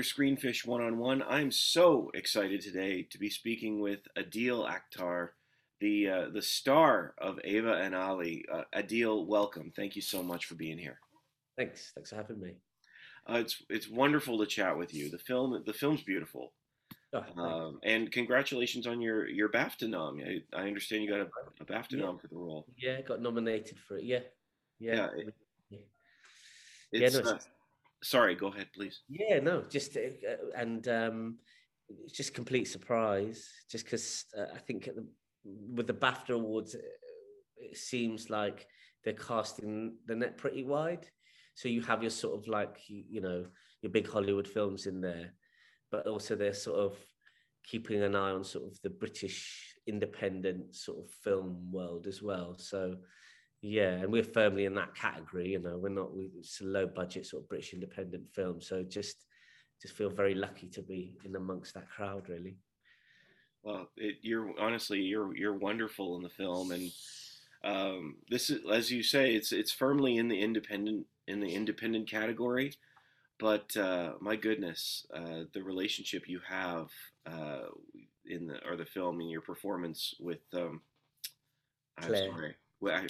another Screenfish one on one. I'm so excited today to be speaking with Adeel Akhtar, the uh, the star of Ava and Ali. Uh, Adeel, welcome. Thank you so much for being here. Thanks. Thanks for having me. Uh, it's it's wonderful to chat with you. The film the film's beautiful. Oh, um, and congratulations on your your BAFTA nom. I, I understand you got a, a BAFTA yeah. nom for the role. Yeah, got nominated for it. Yeah, yeah. yeah, it, yeah. It's, yeah no, uh, sorry, go ahead, please. Yeah, no, just uh, and um, it's just complete surprise. Just because uh, I think the, with the BAFTA awards, it seems like they're casting the net pretty wide. So you have your sort of like you, you know your big Hollywood films in there, but also they're sort of keeping an eye on sort of the British independent sort of film world as well. So yeah, and we're firmly in that category. You know, we're not we, it's a low budget sort of British independent film. So just just feel very lucky to be in amongst that crowd, really. Well, it, you're honestly you're you're wonderful in the film, and um, this is as you say, it's it's firmly in the independent in the independent category. But uh, my goodness, uh, the relationship you have uh, in the or the film and your performance with um, Claire. I'm sorry, well, I,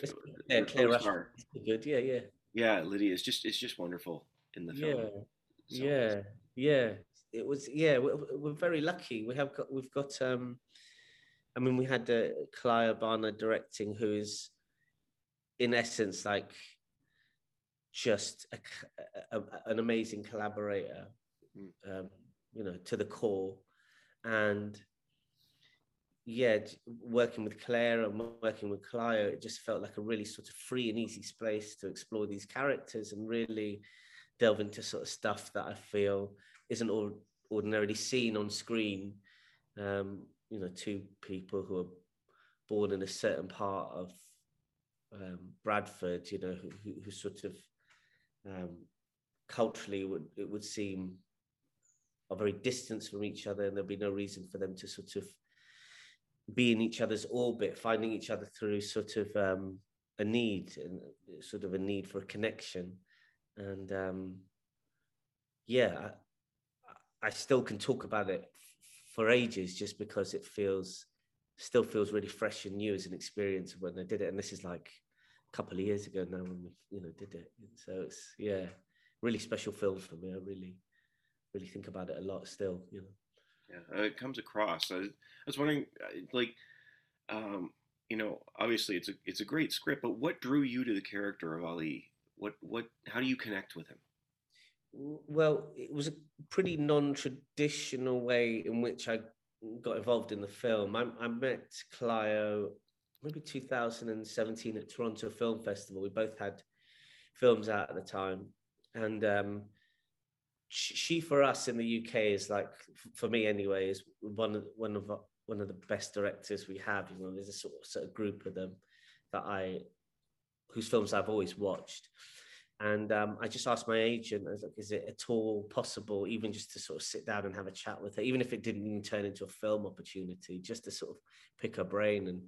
yeah, Claire good. Yeah, yeah. Yeah, Lydia is just it's just wonderful in the film. Yeah, so. yeah, yeah. It was yeah. We're, we're, very lucky. We have got we've got. um I mean, we had uh, Clio Barnard directing, who is in essence like just a, a, an amazing collaborator, mm. um, you know, to the core, and yeah, working with Claire and working with Clio, it just felt like a really sort of free and easy space to explore these characters and really delve into sort of stuff that I feel isn't ordinarily seen on screen. Um, you know, two people who are born in a certain part of um, Bradford, you know, who, who, who sort of um, culturally would it would seem are very distant from each other, and there'd be no reason for them to sort of be in each other's orbit, finding each other through sort of um, a need and sort of a need for a connection. And um, yeah, I, I still can talk about it for ages just because it feels still feels really fresh and new as an experience when I did it. And this is like a couple of years ago now when we you know did it. So it's yeah, really special film for me. I really really think about it a lot still. You know. Yeah, it comes across. I was wondering, uh, like, um, you know, obviously it's a it's a great script, but what drew you to the character of Ali? What what? How do you connect with him? Well, it was a pretty non-traditional way in which I got involved in the film. I, I met Clio maybe 2017 at Toronto Film Festival. We both had films out at the time, and um, she for us in the UK is like for me anyway is one of one of one of the best directors we have. You know, there's a sort of, sort of group of them that I whose films I've always watched. And um, I just asked my agent, I was like, is it at all possible, even just to sort of sit down and have a chat with her, even if it didn't even turn into a film opportunity, just to sort of pick her brain and,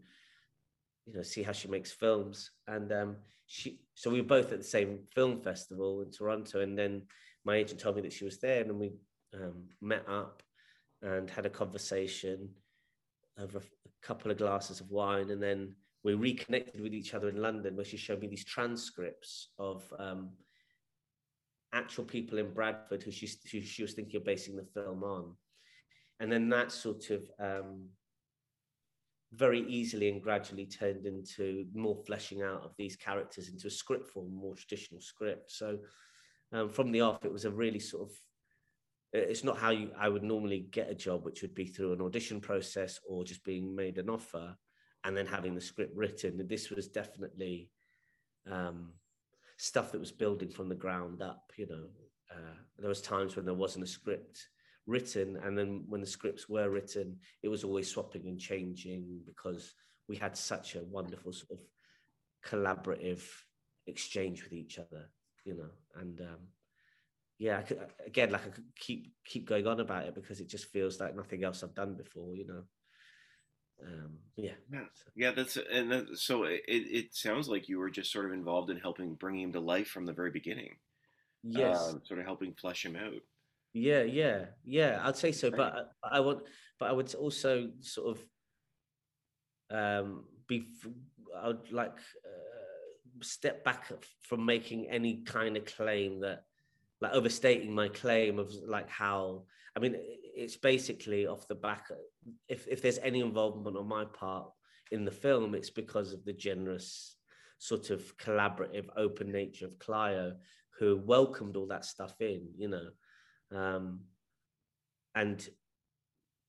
you know, see how she makes films. And um, she, so we were both at the same film festival in Toronto. And then my agent told me that she was there, and we um, met up and had a conversation over a couple of glasses of wine, and then we reconnected with each other in London, where she showed me these transcripts of um, actual people in Bradford who she, who she was thinking of basing the film on, and then that sort of um, very easily and gradually turned into more fleshing out of these characters into a script form, more traditional script. So um, from the off, it was a really sort of it's not how you I would normally get a job, which would be through an audition process or just being made an offer and then having the script written. This was definitely um, stuff that was building from the ground up. You know, uh, there was times when there wasn't a script written, and then when the scripts were written, it was always swapping and changing because we had such a wonderful sort of collaborative exchange with each other you know, and um, yeah, I could, again, like I could keep keep going on about it because it just feels like nothing else I've done before, you know. Um, yeah, yeah, yeah. That's and that, so it, it sounds like you were just sort of involved in helping bring him to life from the very beginning. Yes, uh, sort of helping flesh him out. Yeah, yeah, yeah. I'd say so, but I, I would, but I would also sort of um, be. I would like uh, step back from making any kind of claim that, like, overstating my claim of like how. I mean, it's basically off the back. If if there's any involvement on my part in the film, it's because of the generous sort of collaborative, open nature of Clio, who welcomed all that stuff in. You know um, and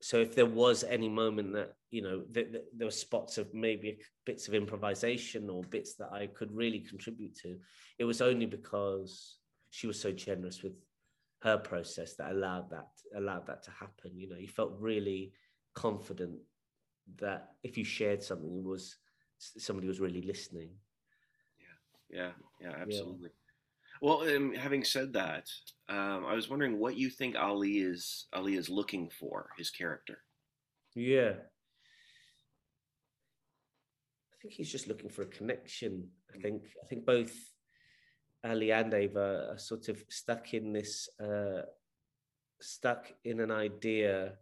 so if there was any moment that you know th- th- there were spots of maybe bits of improvisation or bits that I could really contribute to, it was only because she was so generous with her process that allowed that allowed that to happen. You know, you felt really confident that if you shared something, it was somebody was really listening. Yeah, yeah, yeah, absolutely. Yeah. Well, um, having said that, um, I was wondering what you think Ali is Ali is looking for his character. Yeah, I think he's just looking for a connection. I think I think both Ali and Ava are sort of stuck in this, uh, stuck in an idea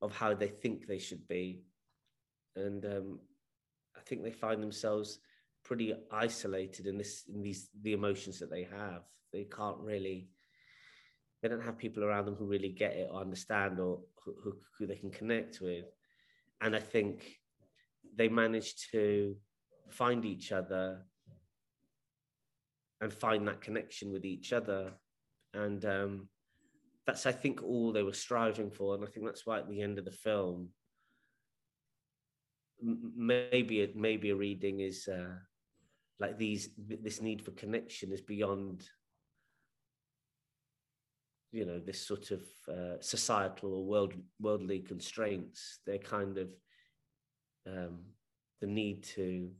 of how they think they should be, and um, I think they find themselves pretty isolated in this in these the emotions that they have. They can't really they don't have people around them who really get it or understand or who, who they can connect with. And I think they manage to find each other and find that connection with each other. And um, that's, I think, all they were striving for. And I think that's why at the end of the film, maybe maybe a reading is uh, like these this need for connection is beyond you know this sort of uh, societal or world worldly constraints they're kind of um, the need to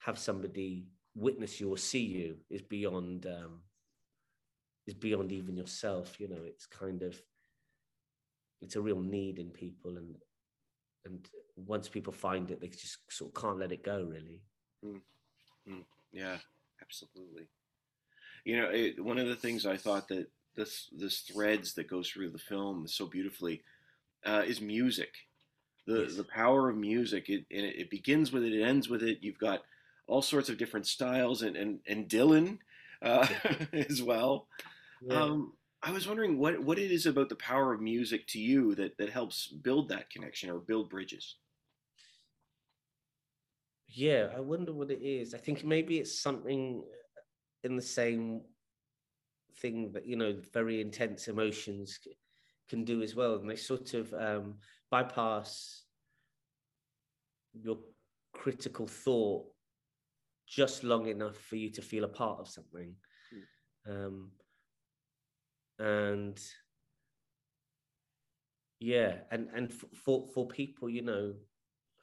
have somebody witness you or see you is beyond um, is beyond even yourself you know it's kind of it's a real need in people and and once people find it they just sort of can't let it go really mm. Mm, yeah, absolutely. You know, it, one of the things I thought that this this threads that goes through the film so beautifully uh, is music. The yes. the power of music. It, it, it begins with it. It ends with it. You've got all sorts of different styles, and and and Dylan uh, as well. Yeah. Um, I was wondering what what it is about the power of music to you that that helps build that connection or build bridges. Yeah, I wonder what it is. I think maybe it's something in the same thing that you know very intense emotions can do as well, and they sort of um, bypass your critical thought just long enough for you to feel a part of something. Mm. Um, and yeah, and and for for people, you know,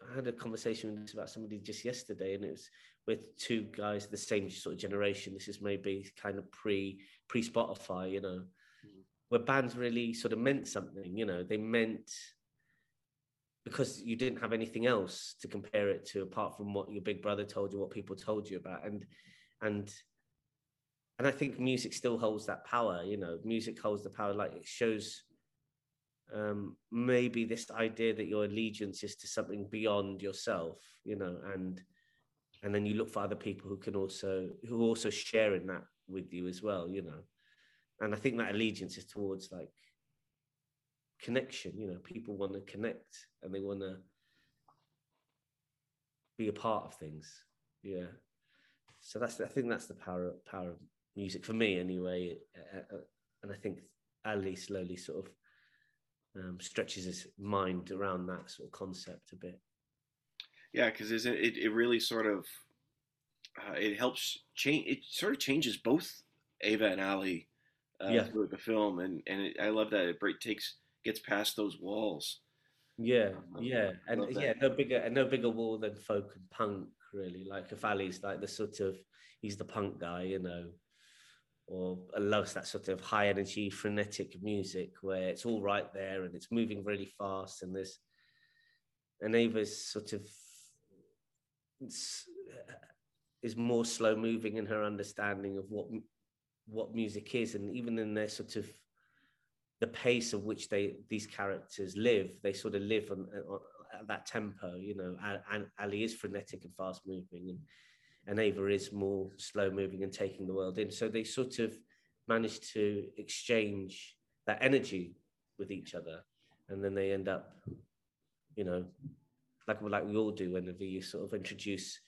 I had a conversation about somebody just yesterday, and it was with two guys the same sort of generation. This is maybe kind of pre pre Spotify, you know, mm. where bands really sort of meant something. You know, they meant because you didn't have anything else to compare it to apart from what your big brother told you, what people told you about, and and and I think music still holds that power. You know, music holds the power. Like it shows um, maybe this idea that your allegiance is to something beyond yourself, you know, and and then you look for other people who can also who also share in that with you as well, you know. And I think that allegiance is towards like connection, you know, people want to connect and they want to be a part of things. Yeah. So that's I think that's the power power of music for me anyway. And I think Ali slowly sort of um, stretches his mind around that sort of concept a bit. Yeah, because it, it really sort of uh, it helps change. It sort of changes both Ava and Ali uh, yeah. through the film, and and it, I love that it takes gets past those walls. Yeah, um, yeah, and yeah, no bigger no bigger wall than folk and punk really. Like if Ali's like the sort of he's the punk guy, you know, or loves that sort of high energy, frenetic music where it's all right there and it's moving really fast. And there's, and Ava's sort of is more slow moving in her understanding of what what music is, and even in their sort of the pace of which they these characters live. They sort of live on, uh, on at that tempo. You know, and Ali is frenetic and fast moving, and and Ava is more slow moving and taking the world in. So they sort of manage to exchange that energy with each other, and then they end up, you know, like like we all do whenever you sort of introduce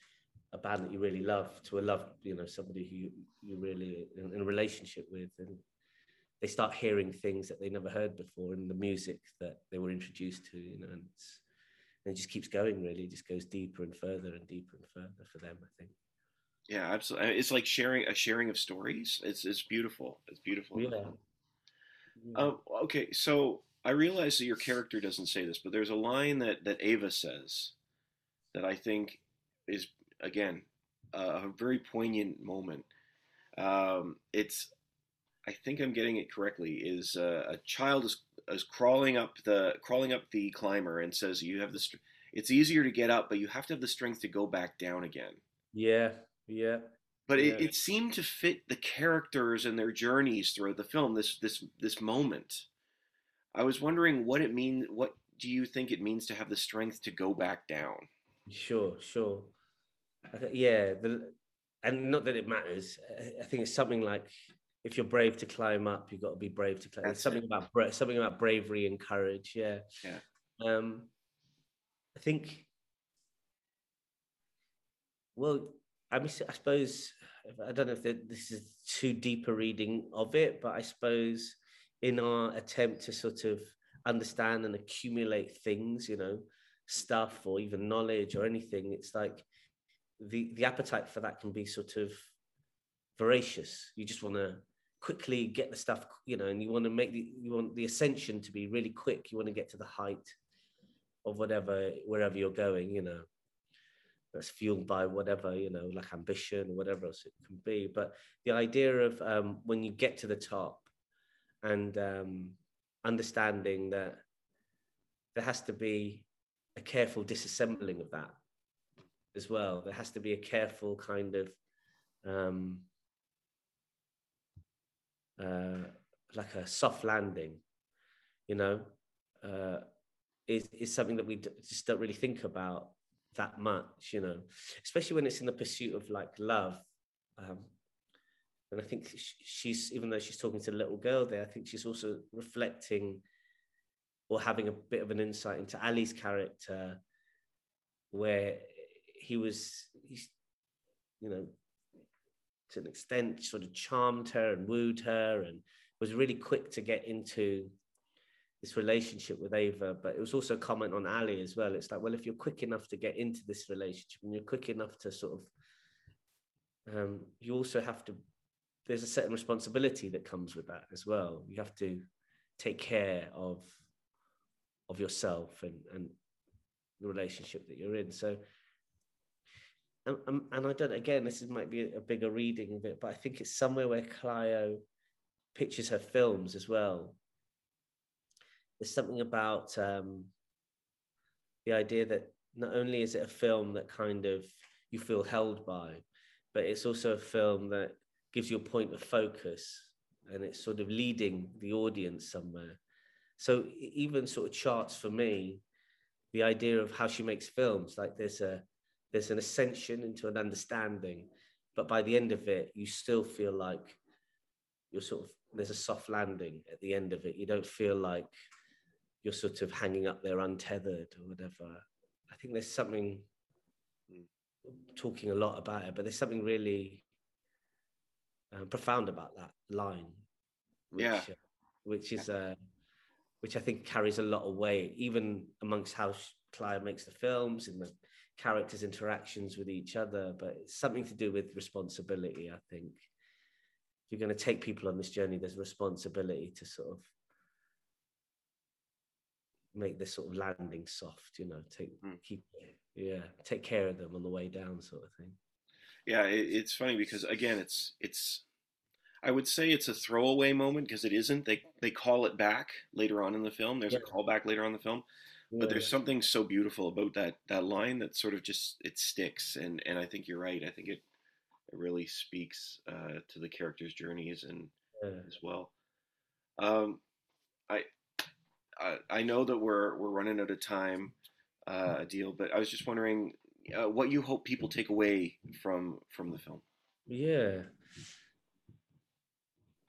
a band that you really love to a love, you know, somebody who you, you really in, in a relationship with, and they start hearing things that they never heard before in the music that they were introduced to, you know, and, and it just keeps going. Really, it just goes deeper and further and deeper and further for them. I think. Yeah, absolutely. It's like sharing a sharing of stories. It's it's beautiful. It's beautiful. Yeah. Um, okay, so I realize that your character doesn't say this, but there's a line that that Ava says that I think is again a very poignant moment. Um, it's I think I'm getting it correctly. Is uh, a child is is crawling up the crawling up the climber and says, "You have the. Str- it's easier to get up, but you have to have the strength to go back down again." Yeah, yeah. But yeah. it, it seemed to fit the characters and their journeys throughout the film. This this this moment. I was wondering what it means. What do you think it means to have the strength to go back down? Sure, sure. Yeah, the, and not that it matters. I think it's something like if you're brave to climb up, you've got to be brave to climb. That's something it. about bra- something about bravery and courage. Yeah. Yeah. Um, I think. Well, I mean, I suppose I don't know if this is too deep a reading of it, but I suppose in our attempt to sort of understand and accumulate things, you know, stuff or even knowledge or anything, it's like the the appetite for that can be sort of voracious. You just want to quickly get the stuff, you know, and you want to make the you want the ascension to be really quick. You want to get to the height of whatever wherever you're going, you know. That's fueled by whatever, you know, like ambition or whatever else it can be. But the idea of um, when you get to the top and um, understanding that there has to be a careful disassembling of that as well. There has to be a careful kind of um, uh, like a soft landing, you know, uh, is is something that we d- just don't really think about that much, you know, especially when it's in the pursuit of like love. Um, and I think she's, even though she's talking to a little girl there, I think she's also reflecting or having a bit of an insight into Ali's character, where he was, he's, you know, to an extent, sort of charmed her and wooed her and was really quick to get into this relationship with Ava. But it was also a comment on Ali as well. It's like, well, if you're quick enough to get into this relationship and you're quick enough to sort of, um, you also have to, there's a certain responsibility that comes with that as well. You have to take care of of yourself and and the relationship that you're in. So and, and I don't again this is, might be a bigger reading of it, but I think it's somewhere where Clio pictures her films as well. There's something about um, the idea that not only is it a film that kind of you feel held by, but it's also a film that gives you a point of focus and it's sort of leading the audience somewhere. So even sort of charts for me, the idea of how she makes films, like there's a there's an ascension into an understanding, but by the end of it, you still feel like you're sort of there's a soft landing at the end of it. You don't feel like you're sort of hanging up there untethered or whatever. I think there's something talking a lot about it, but there's something really uh, profound about that line. Which, yeah. Uh, which is uh, which I think carries a lot of weight, even amongst how Clio makes the films and the characters' interactions with each other. But it's something to do with responsibility, I think. If you're going to take people on this journey, there's responsibility to sort of make this sort of landing soft, you know, take mm. keep yeah, take care of them on the way down, sort of thing. Yeah, it, it's funny because again, it's it's I would say it's a throwaway moment because it isn't. They they call it back later on in the film. There's yeah. a callback later on in the film, yeah. but there's something so beautiful about that that line that sort of just it sticks. And and I think you're right. I think it it really speaks uh, to the characters' journeys and yeah. as well. Um, I, I I know that we're we're running out of time, uh, Adeel, but I was just wondering uh, what you hope people take away from from the film. Yeah.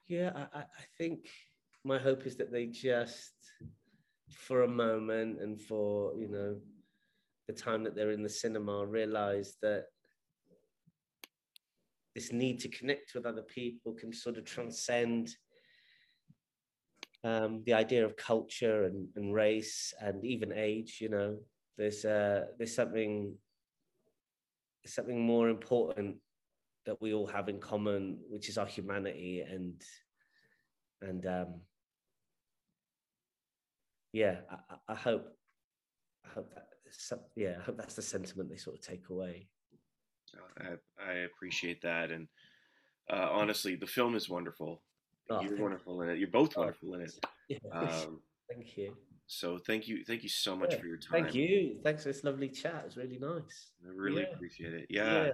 Yeah, I, I think my hope is that they just, for a moment and for, you know, the time that they're in the cinema, realize that this need to connect with other people can sort of transcend um, the idea of culture and, and race and even age. You know, there's uh, there's something something more important that we all have in common, which is our humanity and and um, yeah, I, I hope I hope that some, yeah, I hope that's the sentiment they sort of take away. I, I appreciate that, and uh, honestly, the film is wonderful. Oh, You're wonderful in it. You're both oh, wonderful in it. Yeah. Um, thank you. So thank you, thank you so much yeah, for your time. Thank you. Thanks for this lovely chat. It's really nice. I really yeah. appreciate it. Yeah.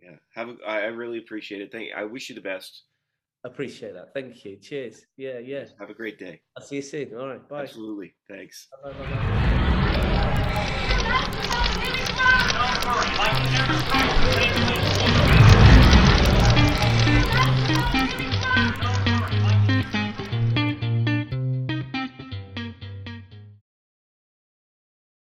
yeah. Have a, I really appreciate it. Thank. I wish you the best. Appreciate that. Thank you. Cheers. Yeah, yeah. Have a great day. I'll see you soon. All right. Bye. Absolutely. Thanks. Bye, bye, bye,